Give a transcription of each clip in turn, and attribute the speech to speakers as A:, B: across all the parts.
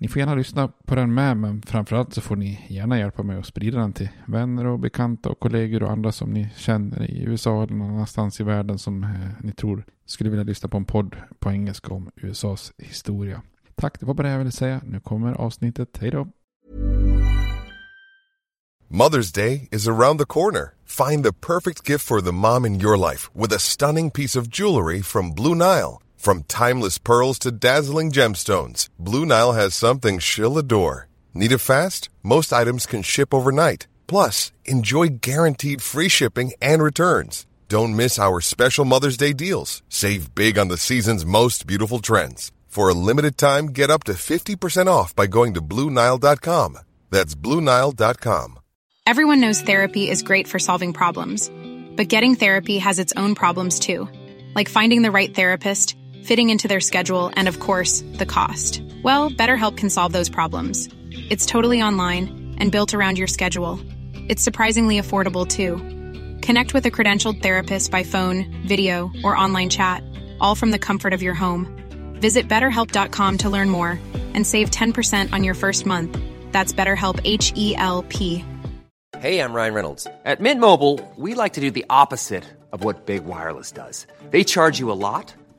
A: Ni får gärna lyssna på den med, men framförallt så får ni gärna hjälpa mig att sprida den till vänner och bekanta och kollegor och andra som ni känner i USA eller någon annanstans i världen som eh, ni tror skulle vilja lyssna på en podd på engelska om USAs historia. Tack, det var bara det jag ville säga. Nu kommer avsnittet. Hej då!
B: Mother's Day is around the corner. Find the perfect gift for the mom in your life with a stunning piece of jewelry from Blue Nile. From timeless pearls to dazzling gemstones, Blue Nile has something she'll adore. Need it fast? Most items can ship overnight. Plus, enjoy guaranteed free shipping and returns. Don't miss our special Mother's Day deals. Save big on the season's most beautiful trends. For a limited time, get up to 50% off by going to BlueNile.com. That's BlueNile.com.
C: Everyone knows therapy is great for solving problems, but getting therapy has its own problems too, like finding the right therapist, fitting into their schedule, and of course, the cost. Well, BetterHelp can solve those problems. It's totally online and built around your schedule. It's surprisingly affordable too. Connect with a credentialed therapist by phone, video, or online chat, all from the comfort of your home. Visit betterhelp.com to learn more and save 10% on your first month. That's BetterHelp H E L P.
D: Hey, I'm Ryan Reynolds. At Mint Mobile, we like to do the opposite of what Big Wireless does. They charge you a lot,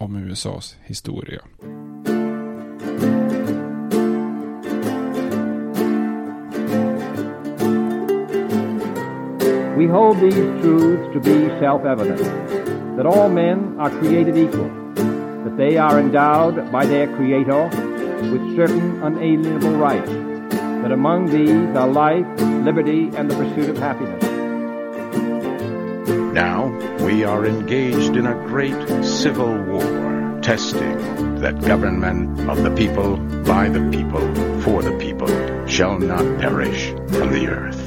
A: om USAs historia.
E: We hold these truths to be self-evident, that all men are created equal, that they are endowed by their Creator with certain unalienable rights, that among these are life, liberty, and the pursuit of happiness.
F: Now we are engaged in a great civil war, testing that government of the people, by the people, for the people, shall not perish from the earth.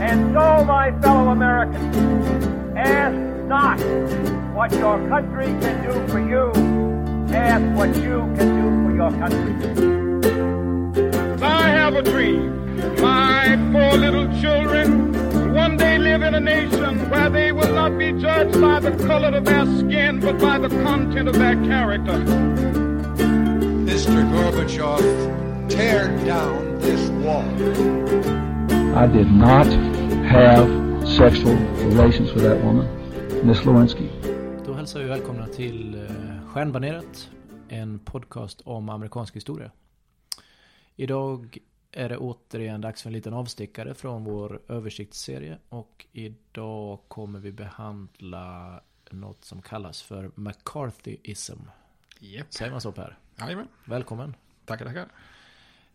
E: And so, my fellow Americans, ask not what your country can do for you, ask what you can do for your country.
G: I have a dream. My four little children will one day live in a nation where they will not be judged by the color of their skin, but by the content of their character.
H: Mr. Gorbachev, tear down this wall.
I: I did not have sexual relations with that woman, Miss Lewinsky.
J: Då hälsar vi välkomna till eh, Stjärnbaneret, en podcast om amerikansk historia. Idag är det återigen dags för en liten avstickare från vår översiktsserie och idag kommer vi behandla något som kallas för McCarthyism.
A: Yep.
J: Säger man så Per?
A: Jajamän.
J: Välkommen.
A: Tackar, tackar.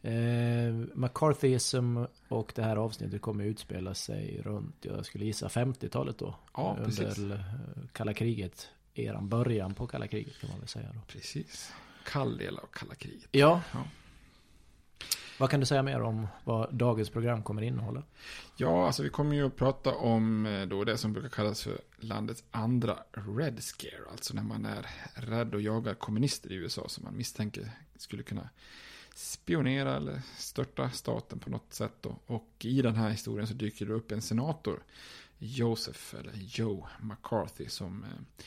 J: Eh, McCarthyism och det här avsnittet kommer utspela sig runt, jag skulle gissa 50-talet då.
A: Ja, precis.
J: Under eh, kalla kriget. Eran början på kalla kriget kan man väl säga då.
A: Precis. Kall del av kalla kriget.
J: Ja.
A: Ja.
J: Vad kan du säga mer om vad dagens program kommer innehålla?
A: Ja, alltså vi kommer ju att prata om eh, då det som brukar kallas för landets andra Red Scare. Alltså när man är rädd och jagar kommunister i USA som man misstänker skulle kunna spionera eller störta staten på något sätt. Då. Och i den här historien så dyker det upp en senator, Joseph, eller Joe McCarthy, som, eh,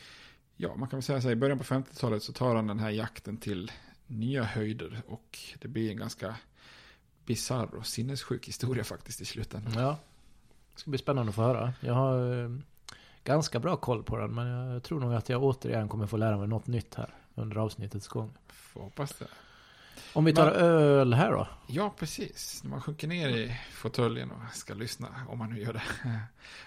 A: ja, man kan väl säga så här, i början på 50-talet så tar han den här jakten till nya höjder och det blir en ganska bisarr och sinnessjuk historia faktiskt i slutändan.
J: Ja, det ska bli spännande att få höra. Jag har eh, ganska bra koll på den, men jag tror nog att jag återigen kommer få lära mig något nytt här under avsnittets gång.
A: Får hoppas det.
J: Om vi tar
A: Men-
J: öl här då?
A: Ja, precis. När man sjunker ner i fåtöljen och ska lyssna, om man nu gör det.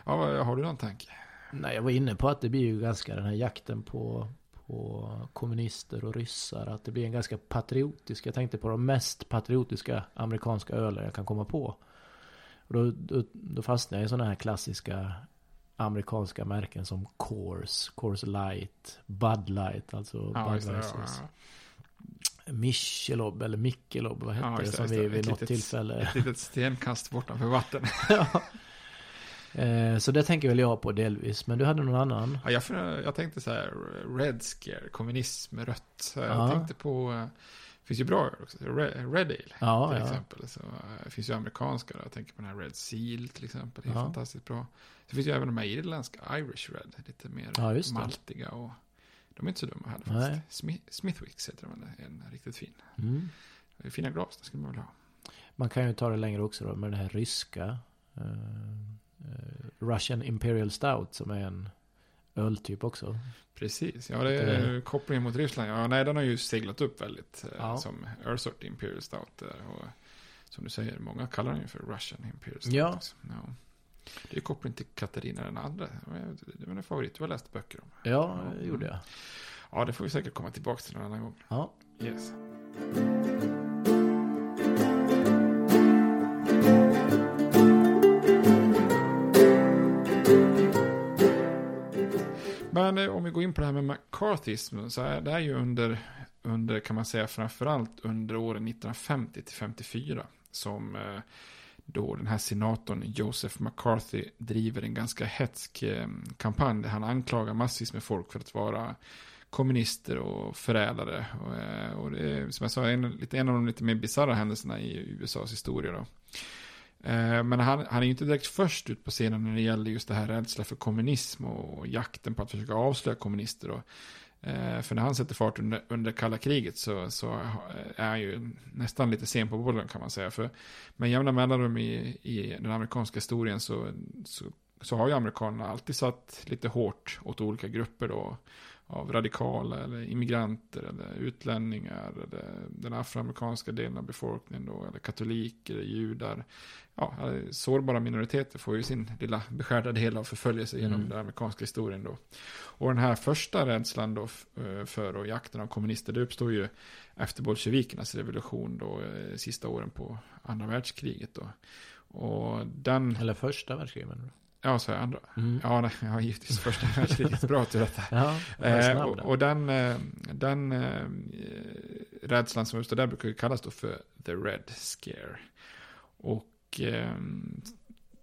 A: Ja, har du någon tanke?
J: Nej, jag var inne på att det blir ju ganska den här jakten på, på kommunister och ryssar. Att det blir en ganska patriotisk, jag tänkte på de mest patriotiska amerikanska öler jag kan komma på. Och då, då, då fastnade jag i sådana här klassiska amerikanska märken som Coors, Coors Light, Bud Light, alltså
A: Ja,
J: Budweisers. Michelob eller Michelob, vad hette
A: Ja,
J: det som vi vid något
A: litet-
J: tillfälle...
A: Ett litet stenkast bortanför vatten.
J: Ja. Eh, Så det tänker väl jag på delvis, men du hade någon annan?
A: Ja, jag, jag tänkte så här, Red Scare, kommunism, rött. Jag
J: Ja.
A: tänkte på, eh, det finns ju bra också, Red, Red Ale
J: Ja,
A: till
J: ja.
A: exempel. Så, eh, det finns ju amerikanska, jag tänker på den här Red Seal till exempel, det är fantastiskt bra. Så finns ju även de här irländska, Irish Red, lite mer maltiga och de är inte så dumma heller faktiskt. Smith, Smithwicks heter de, en riktigt fin.
J: Mm.
A: Fina glas, det skulle man väl ha.
J: Man kan ju ta det längre också då med det här ryska. Eh, Russian Imperial Stout som är en öltyp också.
A: Precis, ja det är
J: Det-
A: kopplingen mot Ryssland. Ja, nej, den har ju seglat upp väldigt eh,
J: Ja.
A: som ölsort Imperial Stout. Där, och, som du säger, många kallar den ju för Russian Imperial Stout.
J: Ja.
A: ja. Det är koppling till Katarina den andra. Det var en favorit du har läst böcker om.
J: Ja, det gjorde jag.
A: Ja, det får vi säkert komma tillbaka till någon annan gång.
J: Ja.
A: Yes. Men om vi går in på det här med McCarthyism så är det ju under, under kan man säga framförallt under åren 1950 till 54 som eh, då den här senatorn Joseph McCarthy driver en ganska hetsk eh, kampanj där han anklagar massvis med folk för att vara kommunister och förrädare. Och, eh, och det är, som jag sa, en, lite, en av de lite mer bisarra händelserna i USAs historia då. Eh, men han, han är ju inte direkt först ut på scenen när det gäller just det här rädsla för kommunism och jakten på att försöka avslöja kommunister. Och, eh, för när han sätter fart under, under kalla kriget så, så är han ju nästan lite sen på bollen kan man säga. För med jämna mellanrum i, i den amerikanska historien så, så, så har ju amerikanerna alltid satt lite hårt åt olika grupper då av radikala eller immigranter eller utlänningar eller den afroamerikanska delen av befolkningen då, eller katoliker, judar. Ja, sårbara minoriteter får ju sin lilla beskärda del av förföljelse genom
J: Mm.
A: den amerikanska historien då. Och den här första rädslan då eh, för och jakten av kommunister, det uppstod ju efter bolsjevikernas revolution då, eh, sista åren på andra världskriget då. Och den...
J: Eller första världskriget menar du?
A: Ja, så andra.
J: Mm.
A: Ja, nej, ja, givetvis första världskriget. Bra att du rättar.
J: Ja,
A: Eh, och, och den, eh, den eh, rädslan som uppstår där brukar ju kallas då för the red scare. Och eh,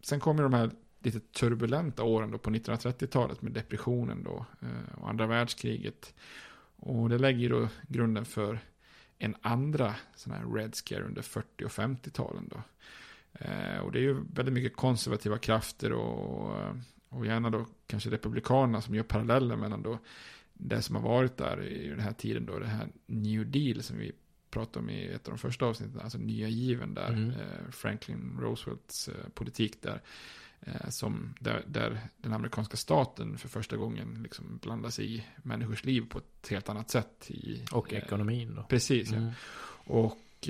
A: sen kommer de här lite turbulenta åren då på 1930-talet med depressionen då eh, och andra världskriget. Och det lägger ju då grunden för en andra sån här red scare under 40 och 50-talen då. Eh, och det är ju väldigt mycket konservativa krafter och, och gärna då kanske republikanerna som gör paralleller mellan då det som har varit där i den här tiden då, det här New Deal som vi pratade om i ett av de första avsnitten, alltså nya given där,
J: Mm.
A: eh, Franklin Roosevelts eh, politik där, som, där, där den amerikanska staten för första gången liksom blandar sig i människors liv på ett helt annat sätt. I,
J: Och ekonomin då.
A: Precis, ja.
J: Mm.
A: Eh, och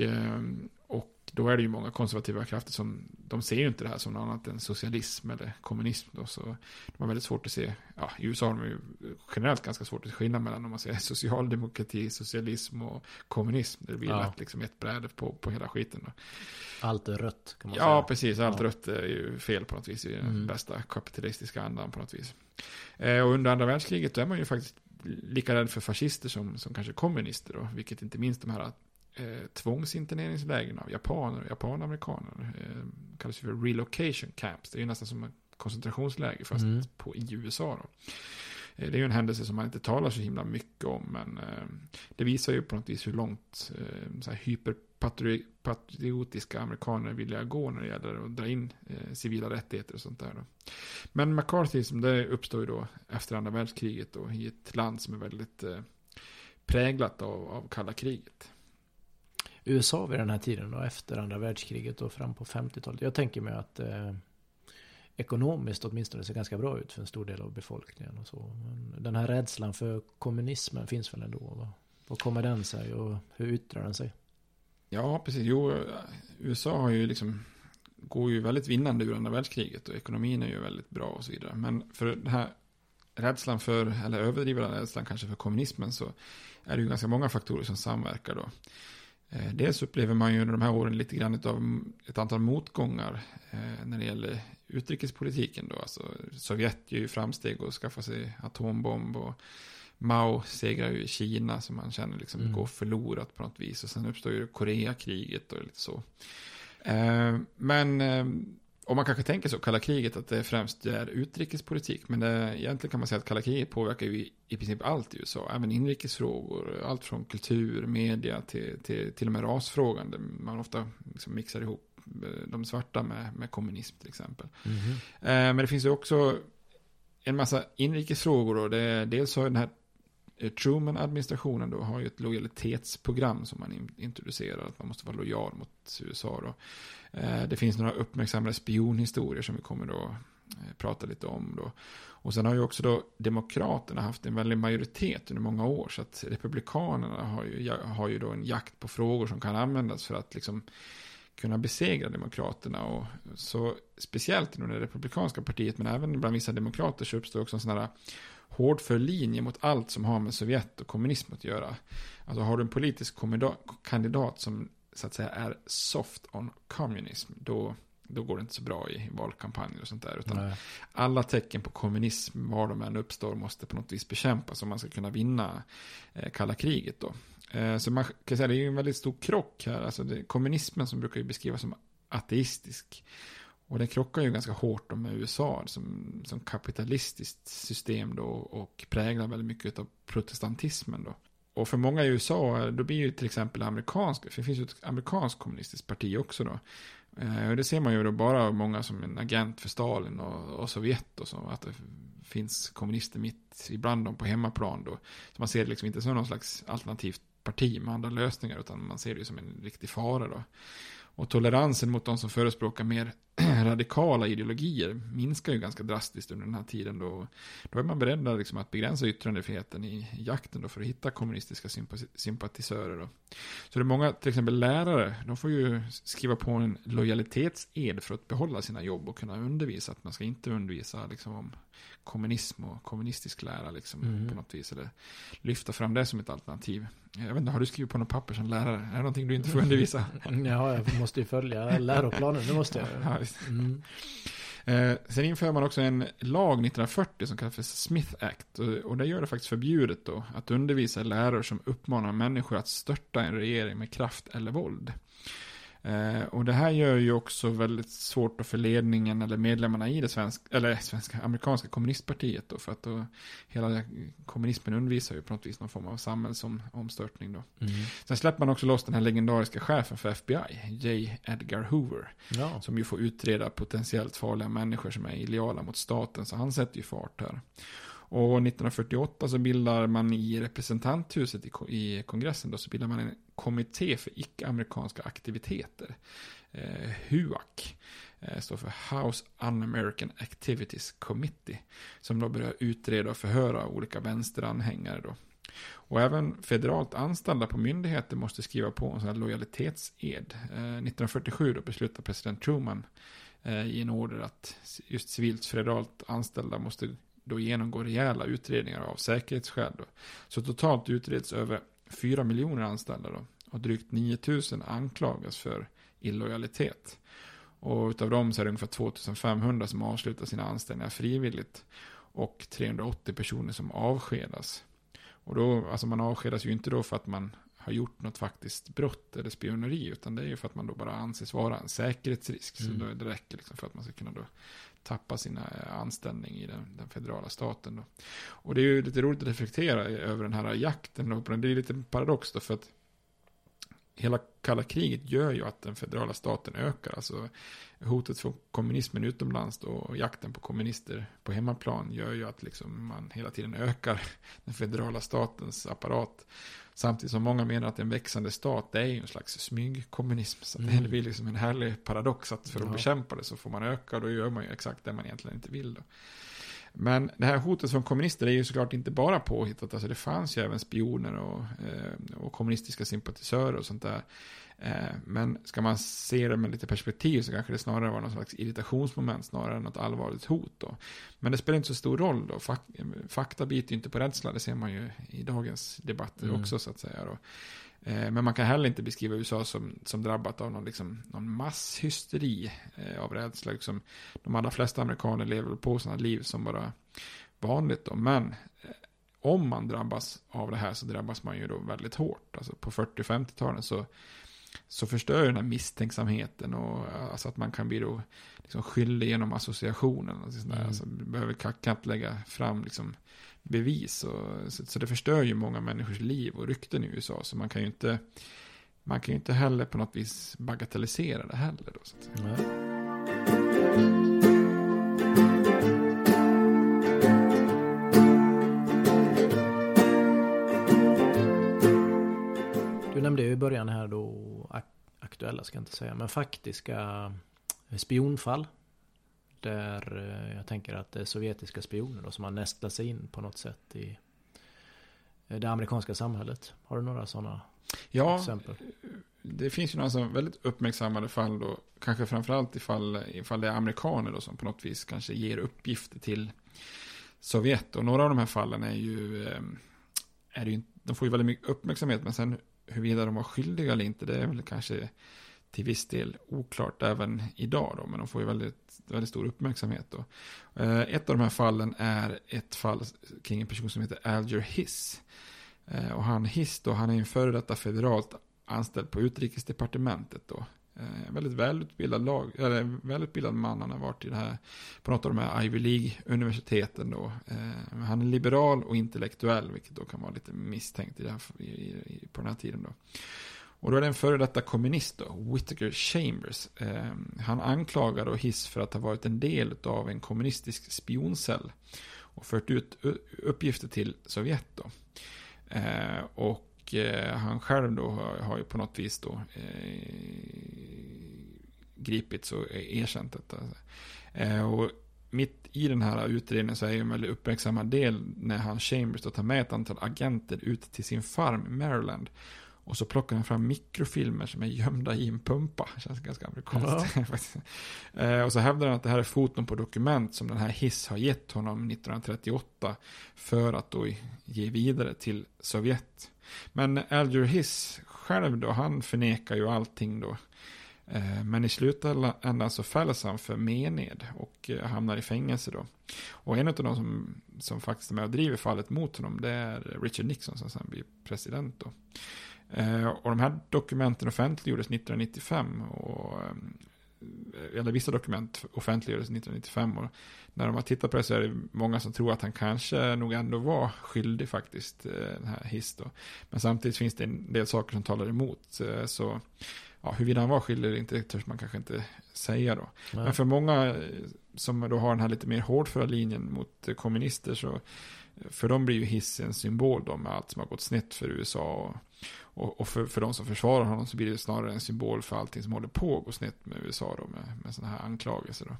A: då är det ju många konservativa krafter som, de ser ju inte det här som något annat än socialism eller kommunism då, så de har väldigt svårt att se, ja, i USA har de ju generellt ganska svårt att se skillnad mellan om man säger socialdemokrati, socialism och kommunism. Det blir
J: Ja.
A: lätt liksom ett bräde på, på hela skiten då.
J: Allt är rött kan man
A: Ja,
J: säga.
A: precis. Allt
J: Ja.
A: rött är ju fel på något vis. I den
J: Mm.
A: bästa kapitalistiska andan på något vis. Eh, och under andra världskriget då är man ju faktiskt lika rädd för fascister som, som kanske kommunister. Då, vilket inte minst de här eh, tvångsinterneringslägren av japaner och japanamerikaner eh, kallas för relocation camps. Det är ju nästan som ett koncentrationsläger fast
J: Mm.
A: på, i USA. Då. Eh, Det är ju en händelse som man inte talar så himla mycket om, men eh, det visar ju på något vis hur långt eh, så här hyperpatriotiska amerikaner vill gå när det gäller att dra in eh, civila rättigheter och sånt där. Då. Men McCarthyism, det uppstår ju då efter andra världskriget då, i ett land som är väldigt eh, präglat av, av kalla kriget.
J: USA vid den här tiden då, efter andra världskriget och fram på 50-talet. Jag tänker mig att eh, ekonomiskt åtminstone ser ganska bra ut för en stor del av befolkningen och så. Men den här rädslan för kommunismen finns väl ändå? Va? Vad kommer den sig och hur yttrar den sig?
A: Ja, precis. Jo, USA har ju liksom, går ju väldigt vinnande ur andra världskriget och ekonomin är ju väldigt bra och så vidare. Men för den här rädslan för, eller överdrivna rädslan kanske för kommunismen så är det ju ganska många faktorer som samverkar då. Eh, dels upplever man ju under de här åren lite grann av ett antal motgångar eh, när det gäller utrikespolitiken då. Alltså Sovjet gör ju framsteg och skaffar sig atombomb och Mao segrar ju i Kina som man känner liksom mm. går förlorat på något vis. Och sen uppstår ju Koreakriget och lite så. Eh, men och man kanske tänker så, kalla kriget, att det främst är utrikespolitik. Men det, egentligen kan man säga att kalla kriget påverkar ju i princip allt i USA. Även inrikesfrågor, allt från kultur, media till, till, till och med rasfrågan. Där man ofta liksom mixar ihop eh, de svarta med, med kommunism till exempel. Mm -hmm. Men det finns ju också en massa inrikesfrågor. Och det, dels har den här Eh, Truman-administrationen då har ju ett lojalitetsprogram som man introducerar. Att man måste vara lojal mot USA då. Eh, det finns några uppmärksammade spionhistorier som vi kommer då eh, prata lite om då. Och sen har ju också då Demokraterna haft en väldig majoritet under många år. Så att Republikanerna har ju, har ju då en jakt på frågor som kan användas för att liksom kunna besegra Demokraterna. Och så speciellt inom det republikanska partiet men även bland vissa demokrater så uppstår också en sån här hårdför linje mot allt som har med Sovjet och kommunism att göra. Alltså har du en politisk kandidat som så att säga är soft on communism, då, då går det inte så bra i valkampanjer och sånt där. Utan Nej. alla tecken på kommunism, var de än uppstår, måste på något vis bekämpas om man ska kunna vinna eh, kalla kriget då. Eh, så man kan säga det är en väldigt stor krock här. Alltså det, kommunismen som brukar ju beskrivas som ateistisk. Och det krockar ju ganska hårt med USA som, som kapitalistiskt system då och präglar väldigt mycket av protestantismen då. Och för många i USA, då blir ju till exempel amerikansk, för det finns ju ett amerikanskt kommunistiskt parti också då. Eh, och det ser man ju då bara många som en agent för Stalin och, och Sovjet och så, att det finns kommunister mitt ibland dem på hemmaplan då. Så man ser det liksom inte som någon slags alternativt parti med andra lösningar, utan man ser det ju som en riktig fara då. Och toleransen mot de som förespråkar mer radikala ideologier minskar ju ganska drastiskt under den här tiden. Då, då är man beredd liksom att begränsa yttrandefriheten i jakten då för att hitta kommunistiska sympatisörer. Då. Så det är många, till exempel lärare, de får ju skriva på en lojalitetsed för att behålla sina jobb och kunna undervisa. Att man ska inte undervisa liksom, om kommunism och kommunistisk lära liksom, mm. på något vis. Eller lyfta fram det som ett alternativ. Jag vet inte, har du skrivit på något papper som lärare? Är det någonting du inte får undervisa?
J: ja, jag måste ju följa läroplanen, det måste jag.
A: Mm. Eh, sen inför man också en lag 1940 som kallas för Smith Act. Och, och det gör det faktiskt förbjudet då att undervisa lärare som uppmanar människor att störta en regering med kraft eller våld. Eh, och det här gör ju också väldigt svårt för ledningen eller medlemmarna i det svenska, eller svenska, amerikanska kommunistpartiet då, för att då hela kommunismen undervisar ju på något vis någon form av samhällsomstörtning då. Mm. Sen släpper man också loss den här legendariska chefen för FBI, J. Edgar Hoover, ja. som ju får utreda potentiellt farliga människor som är illojala mot staten, så han sätter ju fart här. Och 1948 så bildar man i representanthuset i, kongressen då, så bildar man en kommitté för icke-amerikanska aktiviteter. Eh, HUAC. Eh, står för House Un-American Activities Committee. Som då börjar utreda och förhöra olika vänsteranhängare då. Och även federalt anställda på myndigheter måste skriva på en sån här lojalitetsed. Eh, 1947 då beslutar president Truman eh, i en order att just civilt federalt anställda måste då genomgår rejäla utredningar av säkerhetsskäl. Då. Så totalt utreds över 4 miljoner anställda då, och drygt 9000 anklagas för illojalitet. Och utav dem så är det ungefär 2500 som avslutar sina anställningar frivilligt och 380 personer som avskedas. Och då, alltså man avskedas ju inte då för att man har gjort något faktiskt brott eller spioneri, utan det är ju för att man då bara anses vara en säkerhetsrisk. Mm. Så då det räcker liksom för att man ska kunna då tappa sin eh, anställning i den, den, federala staten. Då. Och det är ju lite roligt att reflektera över den här jakten. Då. Det är lite paradox då, för att hela kalla kriget gör ju att den federala staten ökar. Alltså hotet från kommunismen utomlands då, och jakten på kommunister på hemmaplan gör ju att liksom man hela tiden ökar den federala statens apparat. Samtidigt som många menar att en växande stat det är ju en slags smygkommunism. Så mm. det blir liksom en härlig paradox att för att ja. bekämpa det så får man öka och då gör man ju exakt det man egentligen inte vill. Då. Men det här hotet från kommunister är ju såklart inte bara påhittat. Alltså det fanns ju även spioner och, eh, och kommunistiska sympatisörer och sånt där. Eh, men ska man se det med lite perspektiv så kanske det snarare var någon slags irritationsmoment snarare än något allvarligt hot. Då. Men det spelar inte så stor roll då. Fakta biter ju inte på rädsla, det ser man ju i dagens debatter mm. också så att säga. Då. Eh, men man kan heller inte beskriva USA som, som drabbat av någon, liksom, någon masshysteri eh, av rädsla. Liksom, de allra flesta amerikaner lever på sina liv som bara vanligt. Då. Men eh, om man drabbas av det här så drabbas man ju då väldigt hårt. Alltså på 40-50-talen så, så förstör den här misstänksamheten och alltså att man kan bli då liksom skyldig genom associationen. Sådär. Mm. Alltså, behöver knappt lägga fram liksom, bevis. Och, så, så, det förstör ju många människors liv och rykten i USA. Så man kan ju inte, man kan ju inte heller på något vis bagatellisera det heller. Då, så att säga.
J: Du nämnde ju i början här då aktuella ska jag inte säga, men faktiska spionfall där eh, jag tänker att det är sovjetiska spioner då, som har nästlat sig in på något sätt i eh, det amerikanska samhället. Har du några sådana
A: ja, exempel? Det finns ju några som väldigt uppmärksammade fall då, kanske framförallt ifall, ifall det är amerikaner då som på något vis kanske ger uppgifter till Sovjet. Och några av de här fallen är ju, eh, är ju de får ju väldigt mycket uppmärksamhet, men sen huruvida de var skyldiga eller inte, det är väl kanske till viss del oklart även idag då, men de får ju väldigt, väldigt stor uppmärksamhet då. Eh, ett av de här fallen är ett fall kring en person som heter Alger Hiss. Eh, och han Hiss då, han är en före detta federalt anställd på utrikesdepartementet då. En väldigt välutbildad, lag, eller välutbildad man, han har varit i det här, på något av de här Ivy League-universiteten då. Han är liberal och intellektuell, vilket då kan vara lite misstänkt i det här, i, i, på den här tiden då. Och då är det en före detta kommunist då, Whittaker Chambers. Eh, han anklagar då Hiss för att ha varit en del av en kommunistisk spioncell. Och fört ut uppgifter till Sovjet då. Eh, och eh, han själv då har, har, ju på något vis då eh, gripits och e-, erkänt detta. Eh, och mitt i den här utredningen så är ju en väldigt uppmärksammad del när han Chambers då tar med ett antal agenter ut till sin farm i Maryland. Och så plockar han fram mikrofilmer som är gömda i en pumpa. Det känns ganska amerikanskt. Ja. Eh, och så hävdar han att det här är foton på dokument som den här Hiss har gett honom 1938. För att då ge vidare till Sovjet. Men Alger Hiss själv då, han förnekar ju allting då. Eh, men i slutändan så fälls han för mened och eh, hamnar i fängelse då. Och en av de som, som faktiskt är med och driver fallet mot honom det är Richard Nixon som sen blir president då. Eh, och de här dokumenten offentliggjordes 1995. Och, eh, eller vissa dokument offentliggjordes 1995. Och när de har tittat på det så är det många som tror att han kanske nog ändå var skyldig faktiskt, eh, den här Hiss då. Men samtidigt finns det en del saker som talar emot. Så ja, huruvida han var skyldig eller inte törs man kanske inte säga då. Nej. Men för många som då har den här lite mer hårdföra linjen mot kommunister så för dem blir ju Hiss en symbol då med allt som har gått snett för USA. Och, och, och för, för de som försvarar honom så blir det snarare en symbol för allting som håller på att gå snett med USA då, med, med sådana här anklagelser. Då.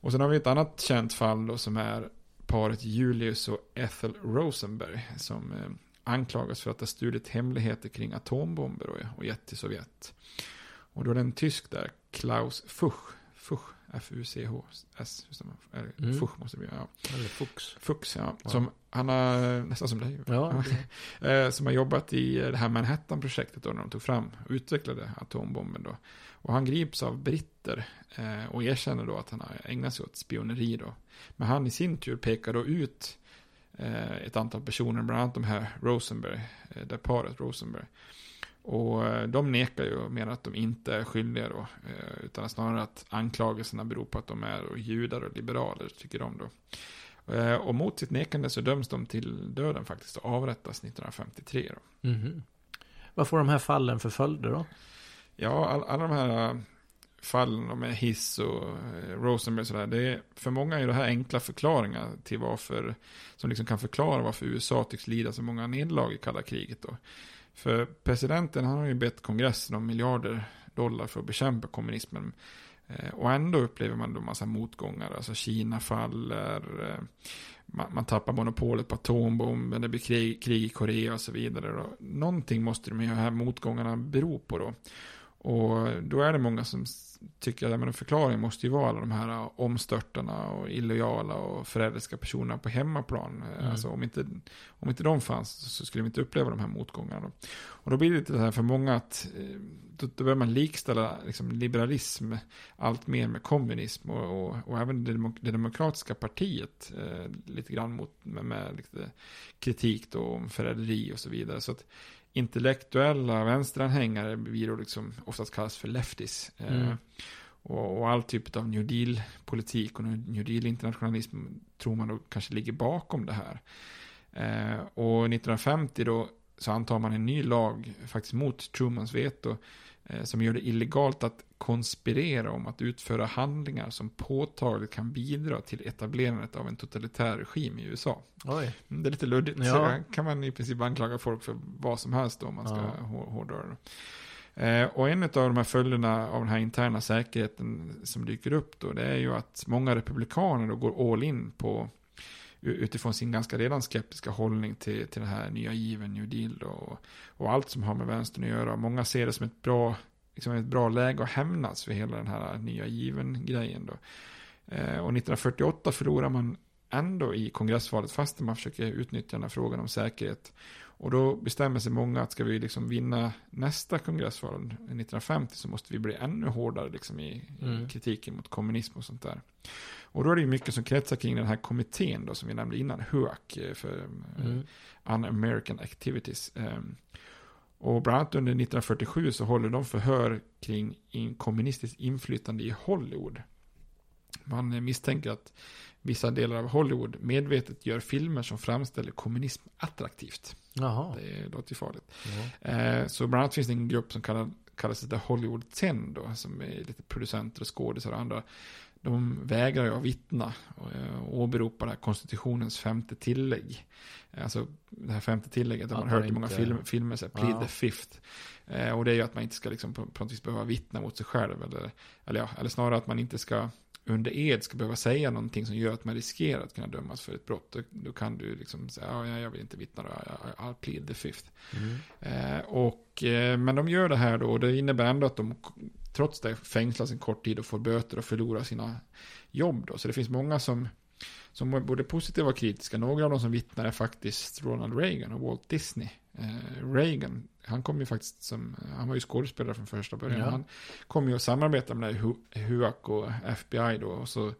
A: Och sen har vi ett annat känt fall då som är paret Julius och Ethel Rosenberg som eh, anklagas för att ha stulit hemligheter kring atombomber och, och gett till Sovjet. Och då är det en tysk där, Klaus Fuch, Fuch F-U-C-H-S. Mm. Fuchs måste det bli, ja.
J: Eller Fuchs.
A: Fuchs, ja. ja. Som, han har, nästan som dig. Ja, eh, som har jobbat i det här Manhattan-projektet då, när de tog fram och utvecklade atombomben då. Och han grips av britter eh, och erkänner då att han har ägnat sig åt spioneri då. Men han i sin tur pekar då ut eh, ett antal personer, bland annat de här Rosenberg, det paret Rosenberg. Och eh, de nekar ju och menar att de inte är skyldiga då. Eh, utan snarare att anklagelserna beror på att de är judar och liberaler, tycker de då. Eh, och mot sitt nekande så döms de till döden faktiskt och avrättas 1953 då. Mm.
J: Vad får de här fallen för följder då?
A: Ja, all, alla de här fallen med Hiss och Rosenberg och sådär. Det är, för många är det här enkla förklaringar till varför, som liksom kan förklara varför USA tycks lida så många nederlag i kalla kriget då. För presidenten han har ju bett kongressen om miljarder dollar för att bekämpa kommunismen. Eh, och ändå upplever man då massa motgångar. Alltså Kina faller, eh, man, man tappar monopolet på atombomben, det blir krig, krig i Korea och så vidare. Då. Någonting måste de här motgångarna bero på då. Och då är det många som tycker att en förklaring måste ju vara alla de här omstörtarna och illojala och förrädiska personerna på hemmaplan. Mm. Alltså om inte, om inte de fanns så skulle vi inte uppleva de här motgångarna. Och då blir det lite så här för många att eh, då, då börjar man likställa liksom, liberalism allt mer med kommunism och, och, och även det, demok det, demokratiska partiet eh, lite grann mot, med, med kritik då om förräderi och så vidare. Så att intellektuella vänsteranhängare blir då liksom oftast kallas för leftis. Eh, mm. och, och, all typ av New Deal-politik och New Deal-internationalism tror man då kanske ligger bakom det här. Eh, och 1950 då så antar man en ny lag faktiskt mot Trumans veto som gör det illegalt att konspirera om att utföra handlingar som påtagligt kan bidra till etablerandet av en totalitär regim i USA.
J: Oj.
A: Mm, det är lite luddigt, ja. så kan man i princip anklaga folk för vad som helst då, om man ska ja. hårdra det. Eh, och en av de här följderna av den här interna säkerheten som dyker upp då, det är ju att många republikaner då går all in på utifrån sin ganska redan skeptiska hållning till, till den här nya given, New Deal då, och, och allt som har med vänstern att göra. Många ser det som ett bra, liksom ett bra läge att hämnas för hela den här nya given-grejen då. Eh, och 1948 förlorar man ändå i kongressvalet fastän man försöker utnyttja den här frågan om säkerhet. Och då bestämmer sig många att ska vi liksom vinna nästa kongressval 1950 så måste vi bli ännu hårdare liksom i, mm. i kritiken mot kommunism och sånt där. Och då är det ju mycket som kretsar kring den här kommittén då som vi nämnde innan, HUAC, eh, för eh, mm. Un-American Activities. Ehm, och bland annat under 1947 så håller de förhör kring kommunistiskt inflytande i Hollywood. Man misstänker att vissa delar av Hollywood medvetet gör filmer som framställer kommunism attraktivt.
J: Jaha.
A: Det låter ju farligt. Eh, så bland annat finns det en grupp som kallar, kallas The Hollywood 10 då, som är lite producenter och skådisar och andra. De vägrar ju att vittna och, eh, åberopar det här konstitutionens femte tillägg. Alltså det här femte tillägget har man hört i många film, filmer, så här, plead ja. the fifth. Eh, och det är ju att man inte ska liksom på, på något vis behöva vittna mot sig själv. Eller, eller, ja, eller snarare att man inte ska under ed ska behöva säga någonting som gör att man riskerar att kunna dömas för ett brott. Då, då kan du liksom säga, ja, jag vill inte vittna då, I'll plead the fifth. Mm. Eh, och, eh, men de gör det här då, och det innebär ändå att de trots det fängslas en kort tid och får böter och förlorar sina jobb då. Så det finns många som, som är både positiva och kritiska. Några av dem som vittnar är faktiskt Ronald Reagan och Walt Disney. Eh, Reagan, han kom ju faktiskt som, han var ju skådespelare från första början. Ja. Han kom ju att samarbeta med HUAC och FBI då. Och så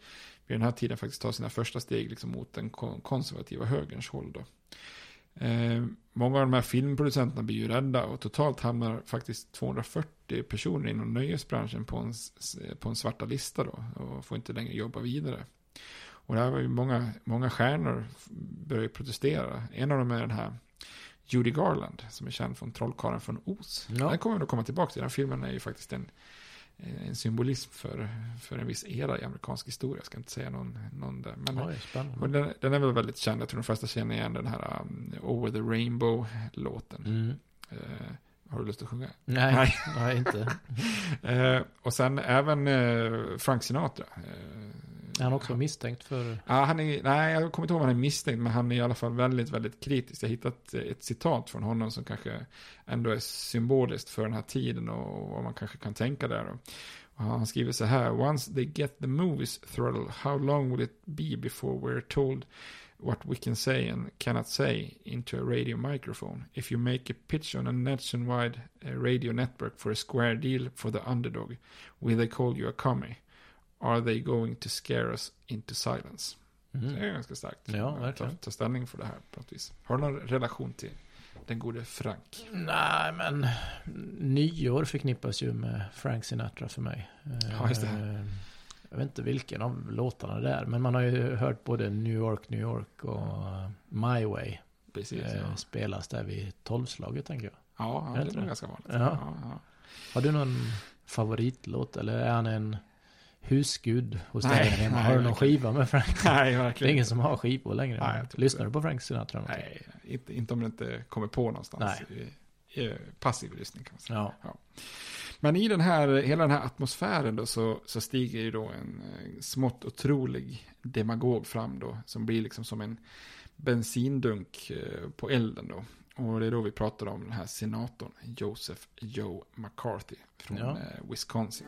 A: vid den här tiden faktiskt ta sina första steg liksom mot den konservativa högerns håll då. Eh, många av de här filmproducenterna blir ju rädda och totalt hamnar faktiskt 240 personer inom nöjesbranschen på en, på en svarta lista då och får inte längre jobba vidare. Och det här var ju många, många stjärnor började protestera. En av dem är den här Judy Garland som är känd från Trollkarlen från Oz. Ja. Den kommer vi att komma tillbaka till. Den här filmen är ju faktiskt en, en symbolism för, för en viss era i amerikansk historia. Jag ska inte säga någon, någon där. Men
J: Oj,
A: den, den, är väl väldigt känd. Jag tror de flesta känner igen den här um, Over the Rainbow-låten. Mm. Uh, har du lust att sjunga?
J: Nej, Nej. Nej inte.
A: uh, och sen även uh, Frank Sinatra.
J: Är han också misstänkt för?
A: Ja, han är, nej, jag kommer inte ihåg om han är misstänkt, men han är i alla fall väldigt, väldigt kritisk. Jag har hittat ett citat från honom som kanske ändå är symboliskt för den här tiden och vad man kanske kan tänka där. Och han skriver så här, once they get the movies throttle, how long will it be before we're told what we can say and cannot say into a radio microphone. If you make a pitch on a nationwide eh, radio network for a square deal for the underdog, will they call you a commie? Are they going to scare us into silence? Mm. Det är ganska starkt.
J: Ja, verkligen.
A: Ta, ta ställning för det här på något vis. Har du någon relation till den gode Frank?
J: Nej, men nyår förknippas ju med Frank Sinatra för mig.
A: Ja, just det.
J: Eh, jag vet inte vilken av låtarna det är, men man har ju hört både New York, New York och My Way.
A: Precis, ja.
J: Eh, spelas där vid tolvslaget, tänker jag.
A: Ja, det är nog ganska vanligt.
J: Ja. Ja, ja. Har du någon favoritlåt, eller är han en husgud hos dig hemma. Har du någon skiva med Frank?
A: Nej, verkligen
J: Det är ingen som har skivor längre.
A: Nej,
J: Lyssnar du på Frank Sinatra?
A: Nej, inte, inte om det inte kommer på någonstans.
J: Nej.
A: eh, passiv lyssning kan man säga.
J: Ja.
A: Ja. Men i den här, hela den här atmosfären då så, så stiger ju då en eh, smått otrolig demagog fram då. Som blir liksom som en bensindunk eh, på elden då. Och det är då vi pratar om den här senatorn Joseph Joe McCarthy från
J: Ja.
A: Wisconsin.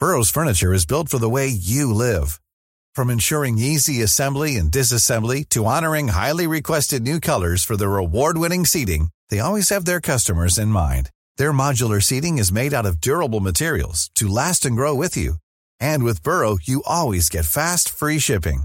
K: Burrow's furniture is built for the way you live. From ensuring easy assembly and disassembly to honoring highly requested new colors for their award-winning seating, they always have their customers in mind. Their modular seating is made out of durable materials to last and grow with you. And with Burrow, you always get fast, free shipping.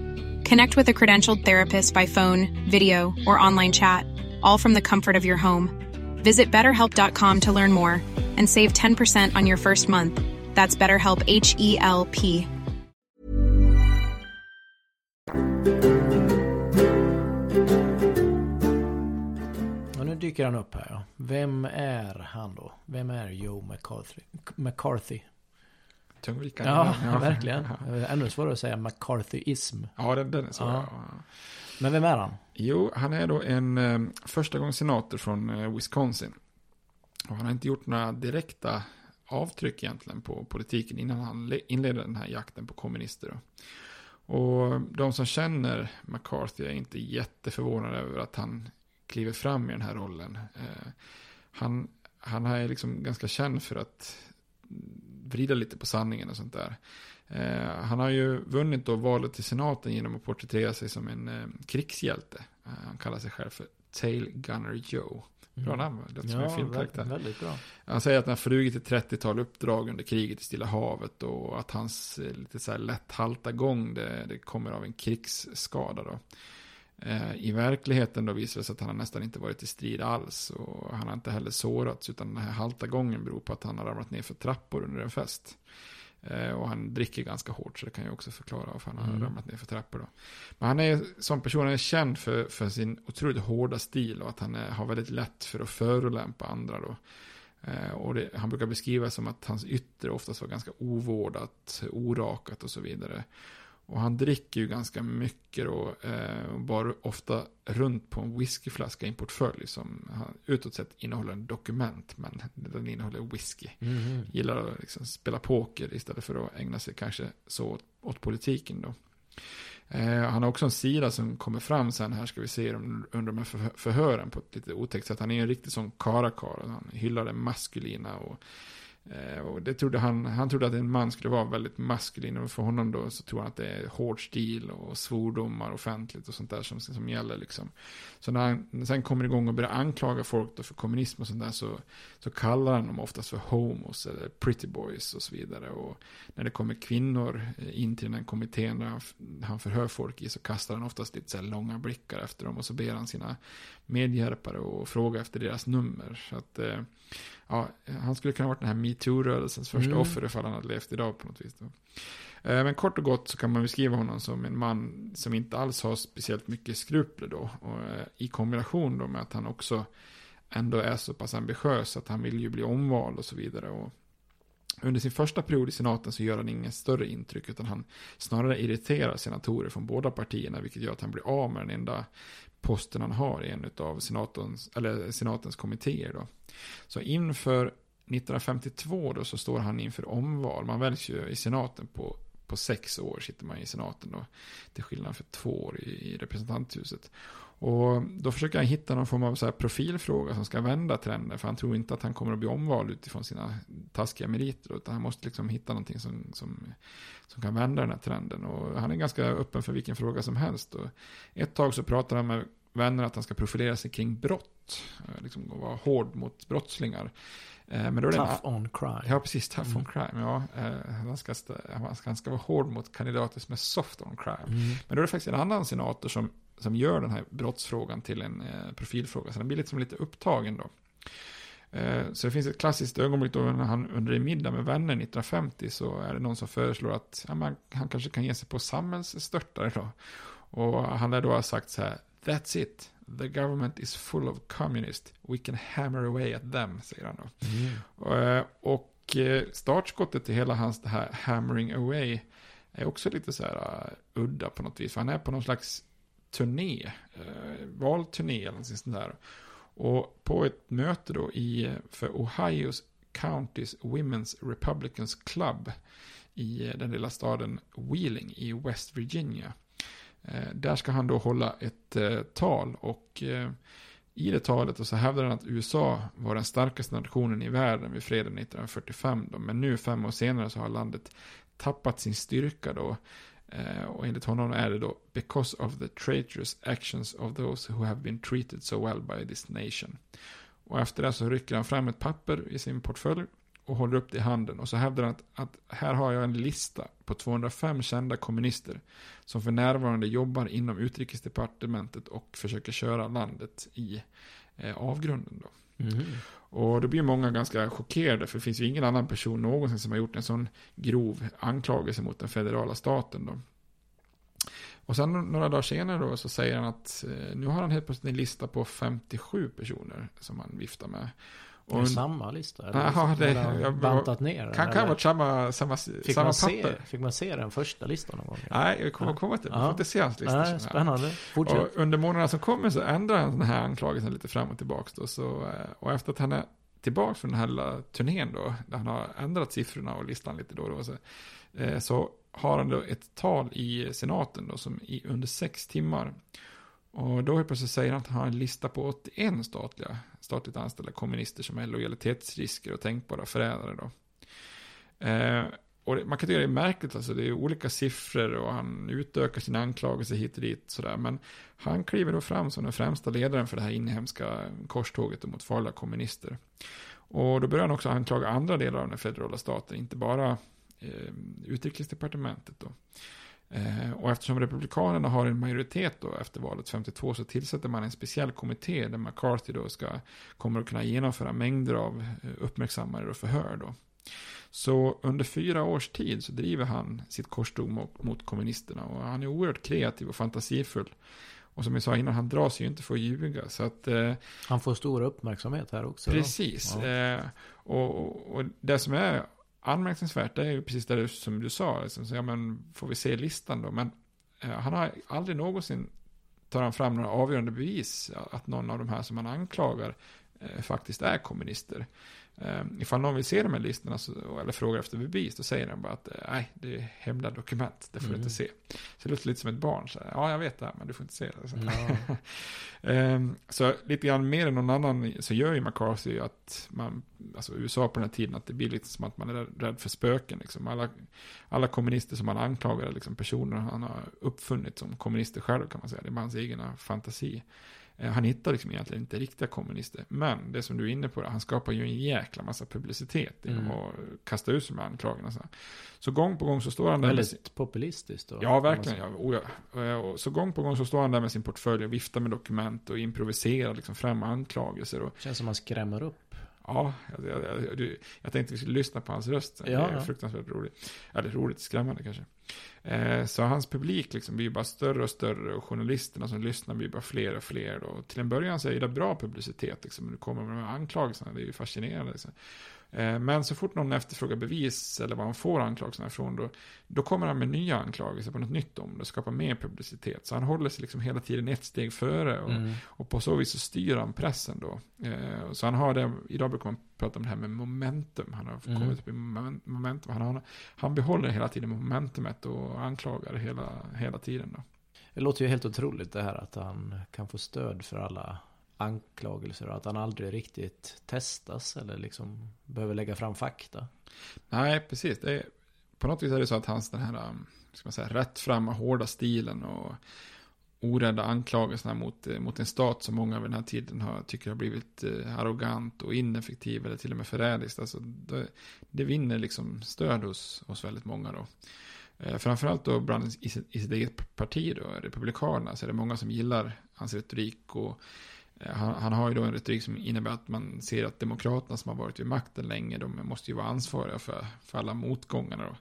C: Connect with a credentialed therapist by phone, video, or online chat, all from the comfort of your home. Visit betterhelp.com to learn more and save 10% on your first month. That's BetterHelp H E L P.
J: Och nu dyker han upp här. Vem är han då? Vem är Joe McCarthy? McCarthy.
A: Tungvikande.
J: Ja, verkligen. Ännu svårare att säga McCarthyism.
A: Ja, den, den är så.
J: Ja.
A: Ja.
J: Men vem är han?
A: Jo, han är då en eh, första gångs senator från eh, Wisconsin. Och han har inte gjort några direkta avtryck egentligen på politiken innan han le- inledde den här jakten på kommunister. Då. Och de som känner McCarthy är inte jätteförvånade över att han kliver fram i den här rollen. Eh, han, han är liksom ganska känd för att vrida lite på sanningen och sånt där. Eh, han har ju vunnit då valet till senaten genom att porträttera sig som en eh, krigshjälte. Eh, han kallar sig själv för Tail Gunner Joe. Bra namn, va? det låter som en filmkaraktär.
J: väldigt, bra.
A: Han säger att han har flugit ett 30-tal uppdrag under kriget i Stilla havet och att hans lite så här lätt halta gång det, det kommer av en krigsskada då. Eh, I verkligheten då visar det sig att han har nästan inte varit i strid alls och han har inte heller sårats utan den här halta gången beror på att han har ramlat ner för trappor under en fest. Eh, och han dricker ganska hårt så det kan ju också förklara varför han har
J: Mm.
A: ramlat ner för trappor då. Men han är som person han är känd för, för sin otroligt hårda stil och att han är, har väldigt lätt för att förolämpa andra då. Eh, och det, han brukar beskriva som att hans yttre oftast var ganska ovårdat, orakat och så vidare. Och han dricker ju ganska mycket då, eh, och bara ofta runt på en whiskyflaska i en portfölj som han, utåt sett innehåller en dokument, men den innehåller whisky.
J: Mhm.
A: Gillar att liksom spela poker istället för att ägna sig kanske så åt, åt politiken då. Eh, han har också en sida som kommer fram sen här ska vi se under de här förhö- förhören på ett lite otäckt sätt. Han är en riktig sån karakar. Han hyllar det maskulina och, Eh, och det trodde han, han trodde att en man skulle vara väldigt maskulin och för honom då så tror han att det är hård stil och svordomar offentligt och sånt där som, som gäller liksom. Så när han sen kommer igång och börjar anklaga folk då för kommunism och sånt där så, så kallar han dem oftast för homos eller pretty boys och så vidare. Och när det kommer kvinnor in till den här kommittén där han, han förhör folk i så kastar han oftast lite så här långa blickar efter dem och så ber han sina medhjälpare och fråga efter deras nummer. Så att, eh, ja, han skulle kunna ha varit den här metoo-rörelsens första
J: Mm.
A: offer ifall han hade levt idag på något vis. Då. Eh, Men kort och gott så kan man beskriva honom som en man som inte alls har speciellt mycket skrupler då. Och eh, i kombination då med att han också ändå är så pass ambitiös att han vill ju bli omvald och så vidare. Och under sin första period i senaten så gör han ingen större intryck utan han snarare irriterar senatorer från båda partierna vilket gör att han blir av med den enda posten han har i en av senatens, eller senatens kommittéer då. Så inför 1952 då så står han inför omval. Man väljs ju i senaten på, på sex år sitter man i senaten då. Till skillnad för två år i, i representanthuset. Och då försöker han hitta någon form av så här profilfråga som ska vända trenden. För han tror inte att han kommer att bli omvald utifrån sina taskiga meriter. Utan han måste liksom hitta någonting som, som, som kan vända den här trenden. Och han är ganska öppen för vilken fråga som helst. Och ett tag så pratar han med vänner att han ska profilera sig kring brott. Eh, Liksom vara hård mot brottslingar. Eh, men då är det
J: Tough
A: en,
J: on crime.
A: Ja, precis. Tough
J: Mm.
A: on crime. Ja, eh, han, ska, han, ska, vara hård mot kandidater som är soft on crime.
J: Mm.
A: Men då är det faktiskt en annan senator som, som gör den här brottsfrågan till en profilfråga. Så den blir liksom lite upptagen då. Så det finns ett klassiskt ögonblick då när han under en middag med vänner 1950 så är det någon som föreslår att ja, man, han kanske kan ge sig på samhällsstörtare då. Och han lär då ha sagt så här, that's it. The government is full of communists. We can hammer away at them, säger han då.
J: Mm.
A: Eh, Och eh, startskottet till hela hans det här hammering away är också lite så här uh, udda på något vis. För han är på någon slags turné, uh, valturné eller något sånt där. Och på ett möte då i, eh, för Ohios Counties Women's Republicans Club i eh, den lilla staden Wheeling i West Virginia. Eh, där ska han då hålla ett eh, tal och eh, i det talet och så hävdar han att USA var den starkaste nationen i världen vid freden 1945. Då. Men nu fem år senare så har landet tappat sin styrka då. Och enligt honom är det då because of the traitorous actions of those who have been treated so well by this nation. Och efter det så rycker han fram ett papper i sin portfölj och håller upp det i handen. Och så hävdar han att, att här har jag en lista på 205 kända kommunister som för närvarande jobbar inom utrikesdepartementet och försöker köra landet i eh, avgrunden. Då.
J: Mhm.
A: Och då blir många ganska chockerade för det finns ju ingen annan person någonsin som har gjort en sån grov anklagelse mot den federala staten. Då. Och sen några dagar senare då så säger han att eh, nu har han helt plötsligt en lista på 57 personer som han viftar med.
J: Är det samma lista? Eller
A: Jaha, det,
J: han
A: jag,
J: bantat ner
A: Kan, kan ha varit samma, samma,
J: Fick
A: samma
J: man,
A: papper.
J: se, fick man se den första listan någon gång?
A: Nej, jag kommer komma till det. Man får inte se hans lista.
J: Nej,
A: jag.
J: spännande. Fortsätt.
A: Och under månaderna som kommer så ändrar han den här anklagelsen lite fram och tillbaka. Då, så, eh, och efter att han är tillbaka från den här lilla turnén då, där han har ändrat siffrorna och listan lite då och då, så, eh, så har han då ett tal i senaten då, som i, under sex timmar. Och då helt plötsligt säger han att han har en lista på 81 statliga, statligt anställda kommunister som är lojalitetsrisker och tänkbara förrädare då. Eh, och det, man kan tycka det är märkligt, alltså det är olika siffror och han utökar sina anklagelser hit och dit sådär. Men han kliver då fram som den främsta ledaren för det här inhemska korståget mot farliga kommunister. Och då börjar han också anklaga andra delar av den federala staten, inte bara eh, utrikesdepartementet då. Eh, och eftersom republikanerna har en majoritet då efter valet 52 så tillsätter man en speciell kommitté där McCarthy då ska, kommer att kunna genomföra mängder av eh, uppmärksammade och förhör då. Så under fyra års tid så driver han sitt korståg mot, mot kommunisterna och han är oerhört kreativ och fantasifull. Och som jag sa innan, han drar sig ju inte för att ljuga. Så att, eh,
J: Han får stor uppmärksamhet här också.
A: Precis.
J: Ja.
A: Eh, och, och, och det som är anmärkningsvärt det är ju precis det du- som du sa. Liksom, så, ja, men får vi se listan då? Men eh, han har aldrig någonsin tar han fram några avgörande bevis att någon av de här som han anklagar faktiskt är kommunister. Eh, ifall någon vill se de här listorna så, eller frågar efter bevis då säger han bara att eh, nej, det är hemliga dokument, det får du
J: Mm.
A: inte se. Så det låter lite som ett barn, så här, ja jag vet det här men du får inte se det. Så. Ehm, så lite grann mer än någon annan så gör ju McCarthy att man, alltså USA på den här tiden, att det blir lite som att man är rädd för spöken. Liksom. Alla, alla kommunister som man anklagar är liksom personer han har uppfunnit som kommunister själv kan man säga. Det är hans egna fantasi. Eh, Han hittar liksom egentligen inte riktiga kommunister. Men det som du är inne på, han skapar ju en jäkla massa publicitet genom
J: Mm.
A: att kasta ut de här anklagelserna. Så, gång på gång så står han där med sin-
J: Väldigt populistiskt då.
A: Ja, verkligen. Ja, oh, ja. Eh, och Så gång på gång så står han där med sin portfölj och viftar med dokument och improviserar liksom fram anklagelser. Och,
J: Känns som man skrämmer upp.
A: Ja, jag, jag, jag, jag tänkte vi skulle lyssna på hans röst. Det
J: Ja,
A: är
J: ja.
A: fruktansvärt roligt. Eller roligt, skrämmande kanske. Eh, så hans publik liksom blir bara större och större och journalisterna som lyssnar blir bara fler och fler. Då. Till en början så är det bra publicitet, liksom, när du kommer med de här anklagelserna, det är ju fascinerande. Liksom. Eh, men så fort någon efterfrågar bevis eller vad han får anklagelserna ifrån, då, då kommer han med nya anklagelser på något nytt om det, skapar mer publicitet. Så han håller sig liksom hela tiden ett steg före och,
J: Mm.
A: och på så vis så styr han pressen då. Eh, så han har det, idag brukar man prata om det här med momentum, han har
J: Mm.
A: kommit upp i moment- momentum, han, har, han behåller hela tiden momentumet och anklagar hela, hela tiden då.
J: Det låter ju helt otroligt det här att han kan få stöd för alla anklagelser och att han aldrig riktigt testas eller liksom behöver lägga fram fakta.
A: Nej, precis. Det är, på något vis är det så att hans den här, um, ska man säga, rättframma, hårda stilen och, orädda anklagelserna mot, eh, mot en stat som många vid den här tiden har, tycker har blivit eh, arrogant och ineffektiv eller till och med förrädiskt. Alltså, det, det vinner liksom stöd hos, hos väldigt många då. Eh, framförallt då bland i, i sitt eget parti då, Republikanerna, så är det många som gillar hans retorik och Eh, han, han, har ju då en retorik som innebär att man ser att demokraterna som har varit vid makten länge, de måste ju vara ansvariga för, för alla motgångarna då.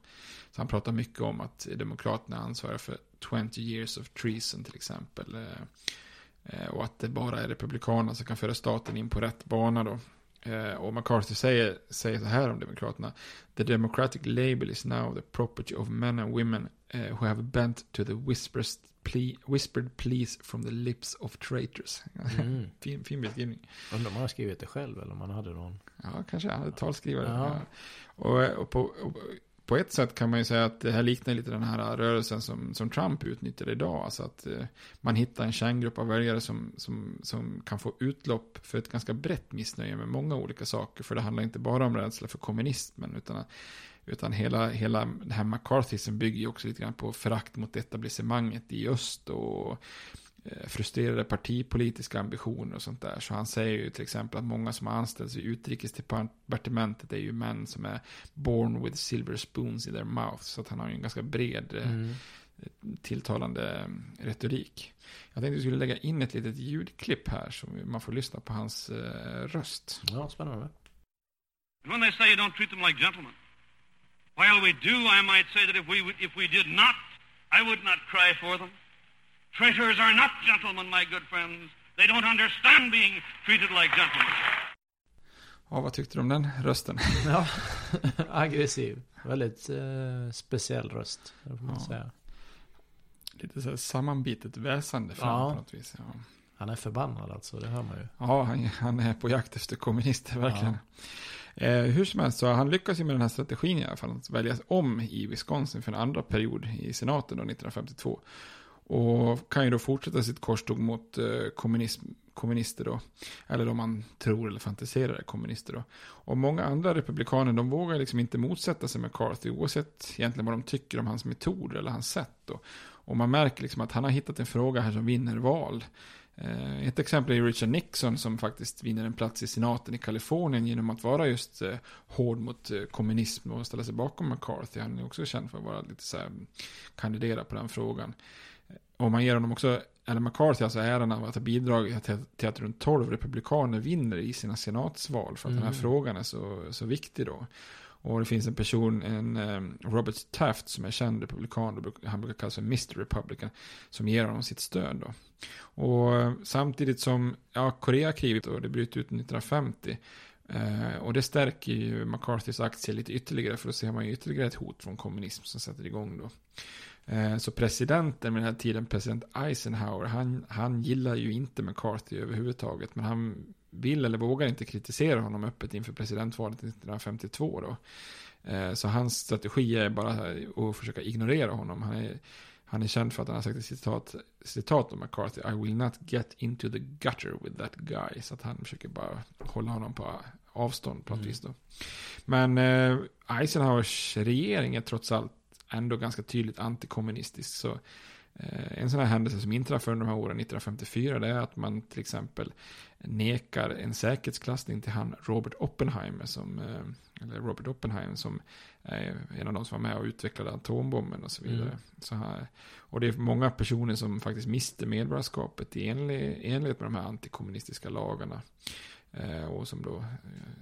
A: Så han pratar mycket om att demokraterna är ansvariga för 20 years of treason till exempel. Eh, eh, och att det bara är republikanerna som kan föra staten in på rätt bana då. Och McCarthy säger, säger så här om Demokraterna. The democratic label is now the property of men and women who have bent to the ple whispered pleas from the lips of traitors. Mm. fin, fin beskrivning.
J: Undrar om han har skrivit det själv eller om han hade någon.
A: Ja, kanske han hade talskrivare. Ja. Och, och, på, och, på ett sätt kan man ju säga att det här liknar lite den här rörelsen som, som Trump utnyttjar idag. Alltså att eh, man hittar en kärngrupp av väljare som, som, som kan få utlopp för ett ganska brett missnöje med många olika saker. För det handlar inte bara om rädsla för kommunismen, utan, utan hela, hela det här McCarthyism bygger ju också lite grann på förakt mot etablissemanget i öst och Eh, frustrerade partipolitiska ambitioner och sånt där. Så han säger ju till exempel att många som har anställts i utrikesdepartementet är ju män som är born with silver spoons in their mouth. Så att han har ju en ganska bred eh, mm. tilltalande mm, retorik. Jag tänkte att vi skulle lägga in ett litet ljudklipp här så man får lyssna på hans röst.
J: Ja, spännande.
L: When they say you don't treat them like gentlemen. While we do, I might say that if we, if we did not, I would not cry for them. Traitors are not gentlemen, my good friends. They don't understand being treated like gentlemen.
A: Ja, vad tyckte du om den rösten?
J: ja, aggressiv. Väldigt eh, speciell röst, får man ja. säga.
A: Lite så här sammanbitet väsande fram ja. på något vis. Ja.
J: Han är förbannad alltså, det hör man ju.
A: Ja, han, han är på jakt efter kommunister, verkligen. Ja. Eh, hur som helst, så han lyckas ju med den här strategin i alla fall, att väljas om i Wisconsin för en andra period i senaten då, 1952. Och kan ju då fortsätta sitt korståg mot eh, kommunism, kommunister då. Eller om man tror eller fantiserar är kommunister då. Och många andra republikaner de vågar liksom inte motsätta sig McCarthy oavsett egentligen vad de tycker om hans metoder eller hans sätt då. Och man märker liksom att han har hittat en fråga här som vinner val. Eh, ett exempel är Richard Nixon som faktiskt vinner en plats i senaten i Kalifornien genom att vara just eh, hård mot kommunism och ställa sig bakom McCarthy. Han är också känd för att vara lite så här, kandidera på den frågan. Och man ger honom också, eller McCarthy, alltså äran av att ha bidragit till, till att runt 12 republikaner vinner i sina senatsval. För att mm. den här mm. frågan är så, så viktig då. Och det finns en person, en um, Robert Taft som är känd republikan, han brukar kallas för Mr. Republican, som ger honom sitt stöd då. Och eh, samtidigt som, ja, Koreakriget och det bryter ut 1950. Eh, och det stärker ju McCarthys aktier lite ytterligare, för då ser man ju ytterligare ett hot från kommunism som sätter igång då. Eh, så presidenten med den här tiden, president Eisenhower, han, han gillar ju inte McCarthy överhuvudtaget. Men han vill eller vågar inte kritisera honom öppet inför presidentvalet 1952 då. Eh, så hans strategi är bara att försöka ignorera honom. Han är, han är känd för att han har sagt ett citat, citat om McCarthy. I will not get into the gutter with that guy. Så att han försöker bara hålla honom på avstånd på något mm. vis då. Men eh, Eisenhowers regering är trots allt ändå ganska tydligt antikommunistisk. Så en sån här händelse som inträffar under de här åren 1954 det är att man till exempel nekar en säkerhetsklassning till han Robert Oppenheimer som, eh, eller Robert Oppenheimer som är en av de som var med och utvecklade atombomben och så vidare. Mm. Så här, och det är många personer som faktiskt mister medborgarskapet i enlighet med de här antikommunistiska lagarna. Eh, och som då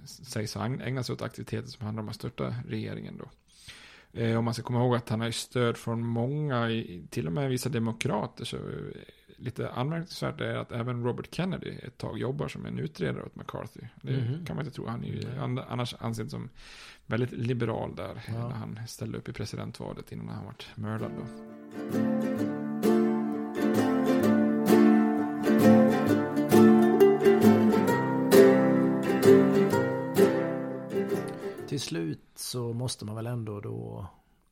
A: sägs ha ägnat sig åt aktiviteter som handlar om att störta regeringen då. Eh, om man ska komma ihåg att han har stöd från många, till och med vissa demokrater. Så eh, lite anmärkningsvärt är att även Robert Kennedy ett tag jobbar som en utredare åt McCarthy. Det mm. kan man inte tro. Han är ju annars ansedd som väldigt liberal där. Ja. När han ställde upp i presidentvalet innan han varit mördad. Då.
J: Till slut så måste man väl ändå då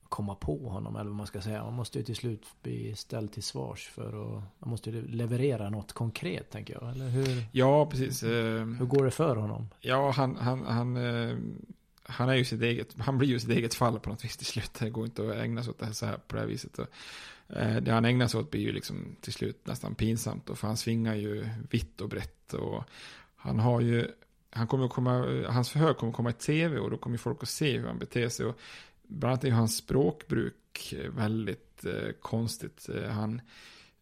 J: komma på honom eller vad man ska säga. Man måste ju till slut bli ställd till svars för att man måste ju leverera något konkret tänker jag. Eller hur?
A: Ja, precis.
J: Hur går det för honom?
A: Ja, han, han, han, eh, han är ju sitt eget, han blir ju sitt eget fall på något vis till slut. Det går inte att ägna sig åt det här så här på det här viset. Och, eh, det han ägnar sig åt blir ju liksom till slut nästan pinsamt. Då, för han svingar ju vitt och brett. Och han har ju, han kommer att komma, hans förhör kommer att komma i tv och då kommer folk att se hur han beter sig. Och bland annat är hans språkbruk väldigt eh, konstigt. Eh, han,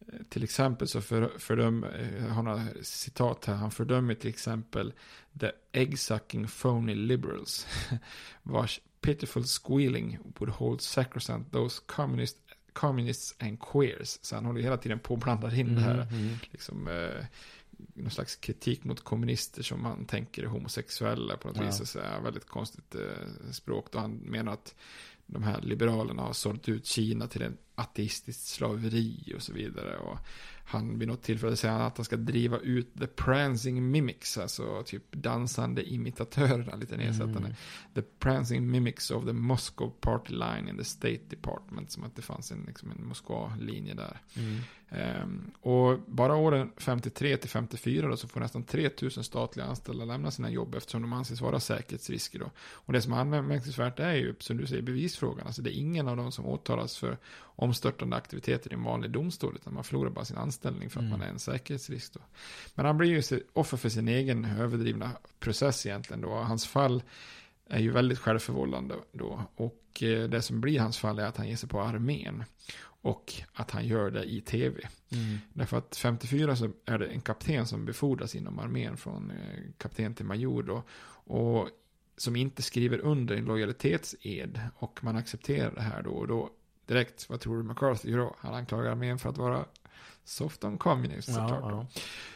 A: eh, till exempel så för, fördömer, jag har några citat här, han fördömer till exempel the egg-sucking phony liberals, vars pitiful squealing would hold sacrosanct those communist, communists and queers. Så han håller hela tiden på och blandar in det här,
J: Mm, mm.
A: liksom, eh, någon slags kritik mot kommunister som man tänker är homosexuella på något
J: Ja.
A: vis. Så är väldigt konstigt eh, språk. Då han menar att de här liberalerna har sålt ut Kina till en ateistiskt slaveri och så vidare. Och han vid något tillfälle säger att han ska driva ut the prancing mimics, alltså typ dansande imitatörerna, lite nedsättande.
J: Mm.
A: The prancing mimics of the Moscow party line in the State Department, som att det fanns en, liksom en Moskva-linje där.
J: Mm.
A: Ehm, och bara åren 53 till 54 då, så får nästan 3000 statliga anställda lämna sina jobb eftersom de anses vara säkerhetsrisker. Då. Och det som är anmärkningsvärt är ju, som du säger, bevisfrågan. Alltså det är ingen av dem som åtalas för omstörtande aktiviteter i en vanlig domstol, utan man förlorar bara sin anställning för att
J: Mm.
A: man är en säkerhetsrisk. Då. Men han blir ju offer för sin egen överdrivna process egentligen då. Hans fall är ju väldigt självförvållande då. Och eh, det som blir hans fall är att han ger sig på armén. Och att han gör det i tv.
J: Mm.
A: Därför att 54 så är det en kapten som befordras inom armén från eh, kapten till major då. Och som inte skriver under en lojalitetsed. Och man accepterar det här då. Och då direkt, vad tror du McCarthy gör då? Han anklagar armén för att vara soft on communist såklart.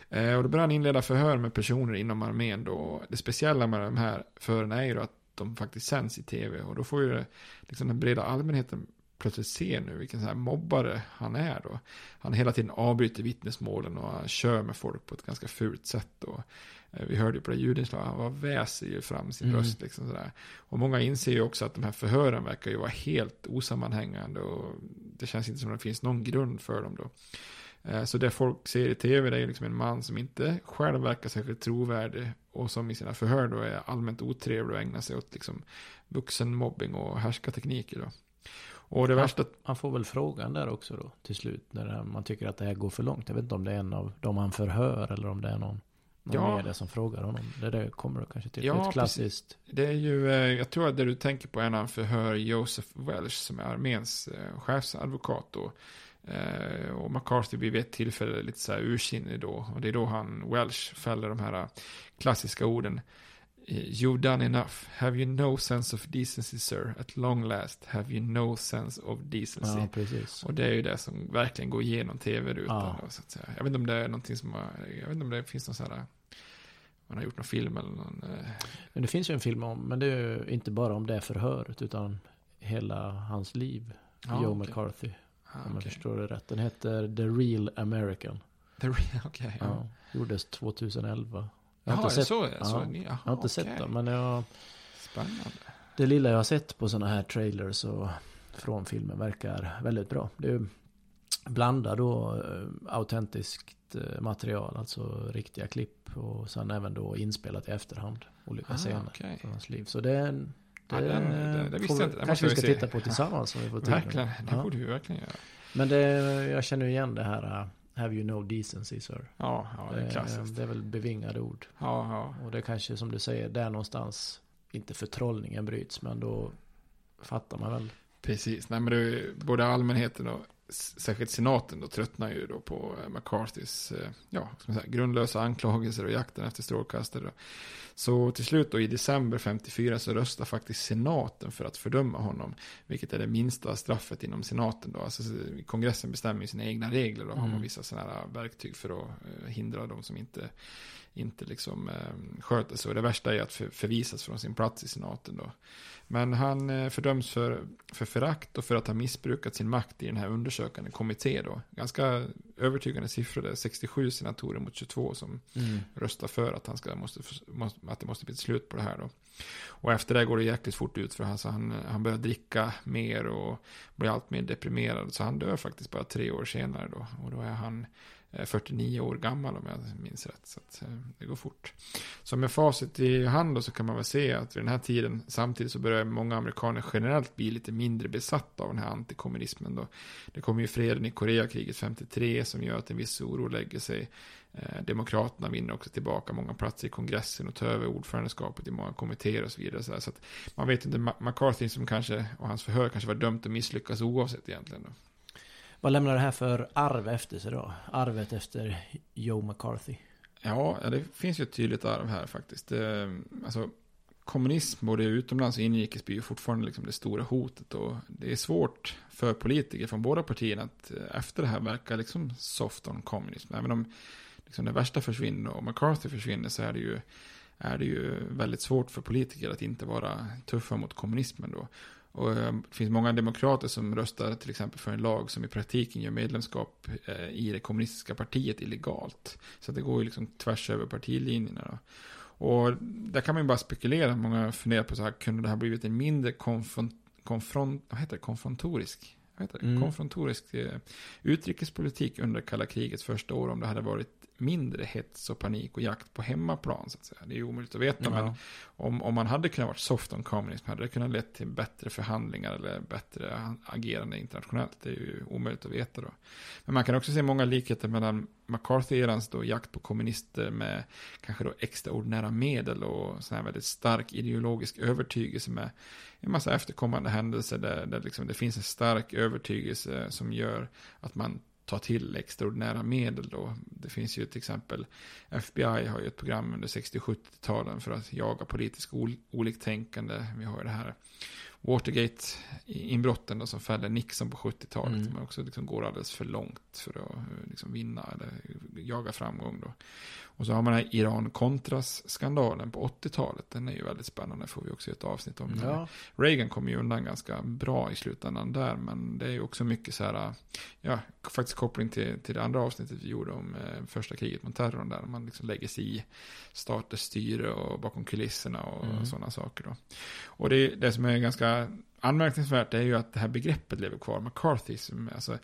J: ja.
A: Eh, och då börjar han inleda förhör med personer inom armén då. Det speciella med de här förhören är ju då att de faktiskt sänds i tv. Och då får ju det, liksom den breda allmänheten plötsligt se nu vilken så här mobbare han är då. Han hela tiden avbryter vittnesmålen och han kör med folk på ett ganska fult sätt. Och, eh, vi hörde ju på det ljudinslaget, han var väser ju fram sin
J: Mm.
A: röst. Liksom sådär. Och många inser ju också att de här förhören verkar ju vara helt osammanhängande. Och det känns inte som att det finns någon grund för dem då. Eh, Så det folk ser i tv det är liksom en man som inte själv verkar särskilt trovärdig och som i sina förhör då är allmänt otrevlig och ägnar sig åt liksom vuxenmobbing och härskartekniker då. Och det
J: han,
A: värsta...
J: han får väl frågan där också då till slut när man tycker att det här går för långt. Jag vet inte om det är en av de han förhör eller om det är någon, någon
A: Ja.
J: media som frågar honom. Det där kommer det kanske till.
A: Ja,
J: Ett klassiskt.
A: Det är ju, eh, jag tror att det du tänker på är när han förhör Joseph Welch som är arméns eh, chefsadvokat då. Eh, och McCarthy blir vid ett tillfälle lite så här ursinnig då. Och det är då han, Welch, fäller de här klassiska orden. Eh, You've done enough. Have you no sense of decency sir? At long last have you no sense of decency.
J: Ja.
A: Och det är ju det som verkligen går igenom tv-rutan.
J: Ja.
A: Så att säga. Jag vet inte om det är någonting som har, jag vet inte om det finns någon sån här, man har gjort någon film eller någon, eh,
J: Men det finns ju en film om, men det är ju inte bara om det förhöret utan hela hans liv.
A: Ja,
J: Joe
A: okej.
J: McCarthy.
A: Ah,
J: om jag
A: okej.
J: förstår det rätt. Den heter The Real American.
A: The Real, okej. ja.
J: Ja. Gjordes 2011. Jag
A: Jaha,
J: har
A: är
J: sett,
A: så, ja, så
J: ja, jag har
A: jaha,
J: inte sett
A: okej.
J: den, men jag,
A: Spännande.
J: det lilla jag har sett på sådana här trailers och från filmen verkar väldigt bra. Det är blandar då eh, autentiskt eh, material, alltså riktiga klipp och sen även då inspelat i efterhand. Olika
A: Ah,
J: scener
A: okej.
J: från hans liv. Så det är en... Det,
A: Ja, den- den- det visste
J: får
A: jag
J: vi-
A: inte. Den
J: kanske vi ska
A: se.
J: titta på tillsammans om vi får.
A: Verkligen, det
J: Ja.
A: borde vi verkligen göra.
J: Men det, jag känner igen det här Have you no decency sir?
A: Ja, ja det är
J: Eh,
A: klassiskt.
J: Det är väl bevingade ord.
A: Ja, ja.
J: Och det kanske som du säger, där någonstans, inte förtrollningen bryts, men då fattar man väl.
A: Precis, nej men det är ju både allmänheten och särskilt senaten då tröttnar ju då på eh, McCarthys eh, ja, ska man säga, grundlösa anklagelser och jakten efter strålkastare. Så till slut då i december 54 så röstar faktiskt senaten för att fördöma honom. Vilket är det minsta straffet inom senaten då. Alltså kongressen bestämmer ju sina egna regler och har
J: Mm.
A: man vissa sådana här verktyg för att eh, hindra de som inte inte liksom eh, sköter sig. Och det värsta är att för, förvisas från sin plats i senaten då. Men han eh, fördöms för, för förakt och för att ha missbrukat sin makt i den här undersökande kommitté då. Ganska övertygande siffror där, 67 senatorer mot 22 som
J: Mm.
A: röstar för att, han ska, måste, att det måste bli ett slut på det här då. Och efter det går det jäkligt fort ut för han, så han, han börjar dricka mer och blir allt mer deprimerad. Så han dör faktiskt bara tre år senare då. Och då är han Eh, 49 år gammal om jag minns rätt. Så att, eh, det går fort. Så med facit i hand då så kan man väl se att vid den här tiden samtidigt så börjar många amerikaner generellt bli lite mindre besatta av den här antikommunismen då. Det kommer ju freden i Koreakriget 53 som gör att en viss oro lägger sig. Eh, demokraterna vinner också tillbaka många platser i kongressen och tar över ordförandeskapet i många kommittéer och så vidare. Så, så att man vet inte, McCarthy som kanske, och hans förhör kanske var dömt att misslyckas oavsett egentligen. Då.
J: Vad lämnar det här för arv efter sig då? Arvet efter Joe McCarthy?
A: Ja, det finns ju ett tydligt arv här faktiskt. Alltså, kommunism både utomlands och inrikes blir ju fortfarande liksom det stora hotet. Och det är svårt för politiker från båda partierna att eh, efter det här verka liksom soft on kommunism. Även om liksom det värsta försvinner och McCarthy försvinner så är det ju är det ju väldigt svårt för politiker att inte vara tuffa mot kommunismen då. Och eh, det finns många demokrater som röstar till exempel för en lag som i praktiken gör medlemskap eh, i det kommunistiska partiet illegalt. Så det går ju liksom tvärs över partilinjerna. Då. Och där kan man ju bara spekulera. Många funderar på så här, kunde det ha blivit en mindre konfront, konfront, vad heter det, konfrontorisk vad heter det? Mm. konfrontorisk eh, utrikespolitik under kalla krigets första år om det hade varit mindre hets och panik och jakt på hemmaplan. Så att säga. Det är ju omöjligt att veta. Ja. Men om, om man hade kunnat vara soft on communism hade det kunnat lett till bättre förhandlingar eller bättre agerande internationellt. Det är ju omöjligt att veta då. Men man kan också se många likheter mellan McCarthy-erans jakt på kommunister med kanske då extraordinära medel och sån här väldigt stark ideologisk övertygelse med en massa efterkommande händelser där, där liksom det finns en stark övertygelse som gör att man ta till extraordinära medel då. Det finns ju till exempel FBI har ju ett program under 60-70-talen för att jaga politiskt oliktänkande. Vi har ju det här Watergate-inbrotten då som fällde Nixon på 70-talet. Mm. Men också liksom går alldeles för långt för att liksom vinna eller jaga framgång då. Och så har man den här Iran-Contras-skandalen på 80-talet. Den är ju väldigt spännande, får vi också ett avsnitt om. Ja. Reagan kom ju undan ganska bra i slutändan där, men det är ju också mycket så här, ja, faktiskt koppling till, till det andra avsnittet vi gjorde om eh, första kriget mot terrorn, där man liksom lägger sig i staters styre och bakom kulisserna och, mm. sådana saker då. Och det, det som är ganska anmärkningsvärt är ju att det här begreppet lever kvar, McCarthyism, alltså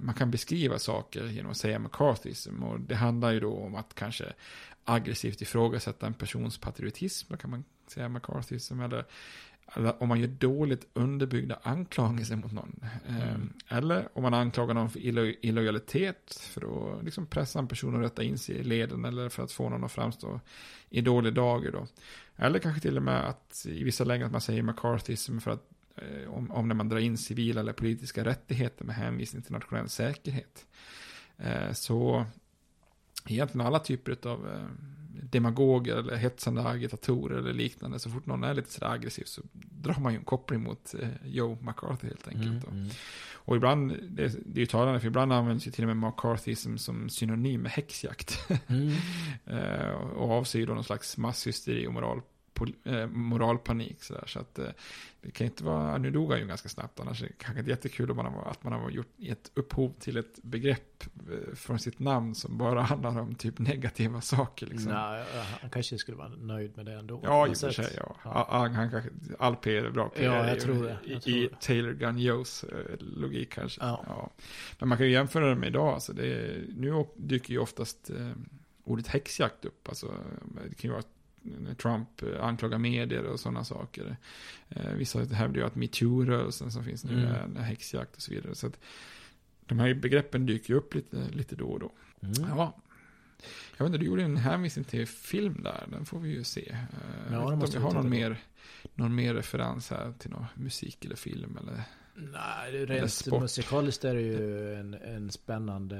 A: man kan beskriva saker genom att säga McCarthyism. Och det handlar ju då om att kanske aggressivt ifrågasätta en persons patriotism. Då kan man säga McCarthyism. Eller, eller om man gör dåligt underbyggda anklagelser mot någon. Eh, mm. Eller om man anklagar någon för illo illojalitet. För att liksom pressa en person att rätta in sig i leden. Eller för att få någon att framstå i dålig dager då. Eller kanske till och med att i vissa lägen att man säger McCarthyism för att Eh, om, om när man drar in civila eller politiska rättigheter med hänvisning till nationell säkerhet. Eh, så egentligen alla typer av eh, demagoger eller hetsande agitatorer eller liknande. Så fort någon är lite sådär aggressiv så drar man ju en koppling mot Joe McCarthy helt enkelt. Mm, mm. Och ibland, det, det är ju talande, för ibland används ju till och med McCarthy som, synonym med häxjakt. Mm. och avser ju då någon slags masshysteri och moral Eh, moralpanik. Så, där, så att eh, det kan inte vara, nu dog han ju ganska snabbt, annars är det kanske inte jättekul om man har, att man har gjort ett upphov till ett begrepp eh, från sitt namn som bara handlar om typ negativa saker. Liksom.
J: Nej, han kanske skulle vara nöjd med det ändå.
A: Ja, i och för sig. Ja. ja. Han, han kanske, all PR är bra PR.
J: Ja, jag tror det.
A: Jag tror I, i Taylor Joes logik kanske. Ja. ja. Men man kan ju jämföra det med idag. Alltså det är, nu dyker ju oftast eh, ordet häxjakt upp. Alltså, det kan ju vara Trump anklagar medier och sådana saker. Eh, vissa hävdar ju att metoo-rörelsen som finns nu mm. är häxjakt och så vidare. Så att de här begreppen dyker ju upp lite, lite då och då. Mm. Ja. Jag vet inte, du gjorde en hänvisning till film där. Den får vi ju se. Eh, ja, jag vet inte om vi har någon mer, någon mer referens här till någon musik eller film eller
J: Nej, rent musikaliskt är det ju en, en spännande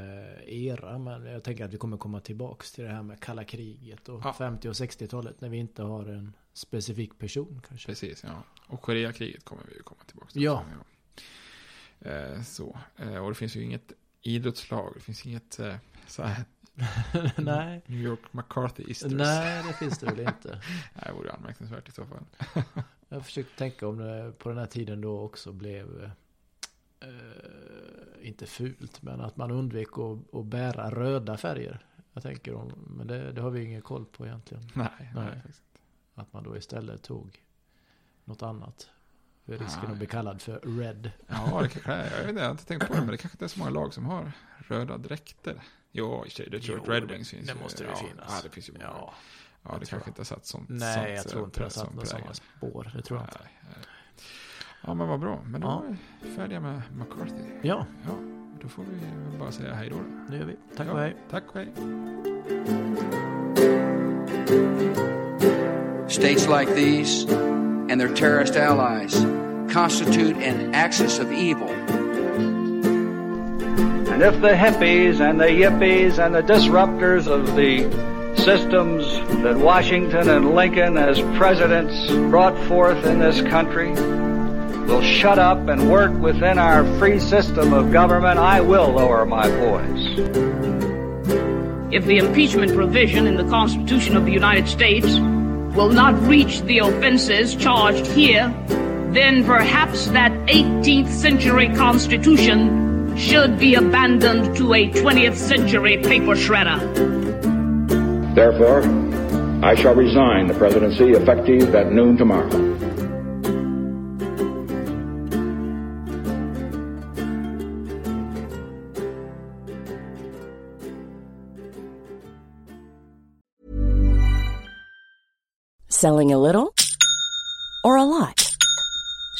J: era. Men jag tänker att vi kommer komma tillbaka till det här med kalla kriget och ja. 50 och 60-talet. När vi inte har en specifik person kanske.
A: Precis, ja. Och Koreakriget kommer vi ju komma tillbaka till.
J: Ja.
A: ja. Eh, så. Eh, och det finns ju inget idrottslag. Det finns inget eh, så här.
J: Nej.
A: New York McCarthy Easters.
J: Nej, det finns det väl inte.
A: Nej, det vore anmärkningsvärt i så fall.
J: Jag försökte tänka om det på den här tiden då också blev eh, inte fult, men att man undvek att, att bära röda färger. Jag tänker om, men det, det har vi ingen koll på egentligen.
A: Nej, nej. nej
J: att man då istället tog något annat. För risken nej. att bli kallad för red.
A: Ja, det är. Jag vet inte, jag har inte tänkt på det, men det kanske inte är så många lag som har röda dräkter. Jo, i och sig, Detroit
J: Jo,
A: Red
J: det-
A: Wings finns
J: det
A: ju.
J: måste det
A: ja,
J: finnas.
A: Ja, det finns ju många.
J: Ja.
A: Ja, det kanske inte har satt sånt
J: Nej,
A: sånt,
J: jag tror
A: eh,
J: inte det har satt några sådana spår. Det tror jag inte.
A: Nej, nej. Ja, men vad bra. Men då
J: Ja.
A: är vi färdiga med McCarthy.
J: Ja,
A: Ja, då får vi bara säga hej då. då.
J: det gör vi. Tack
A: ja,
J: och hej.
A: Tack och hej.
M: States like these and their terrorist allies constitute an axis of evil.
E: And if the hippies and the yippies and the disruptors of the systems that Washington and Lincoln as presidents brought forth in this country will shut up and work within our free system of government, I will lower my voice.
N: if the impeachment provision in the Constitution of the United States will not reach the offenses charged here, then perhaps that 18th century Constitution should be abandoned to a 20th century paper shredder.
O: Therefore, I shall resign the presidency effective at noon tomorrow.
P: Selling a little or a lot?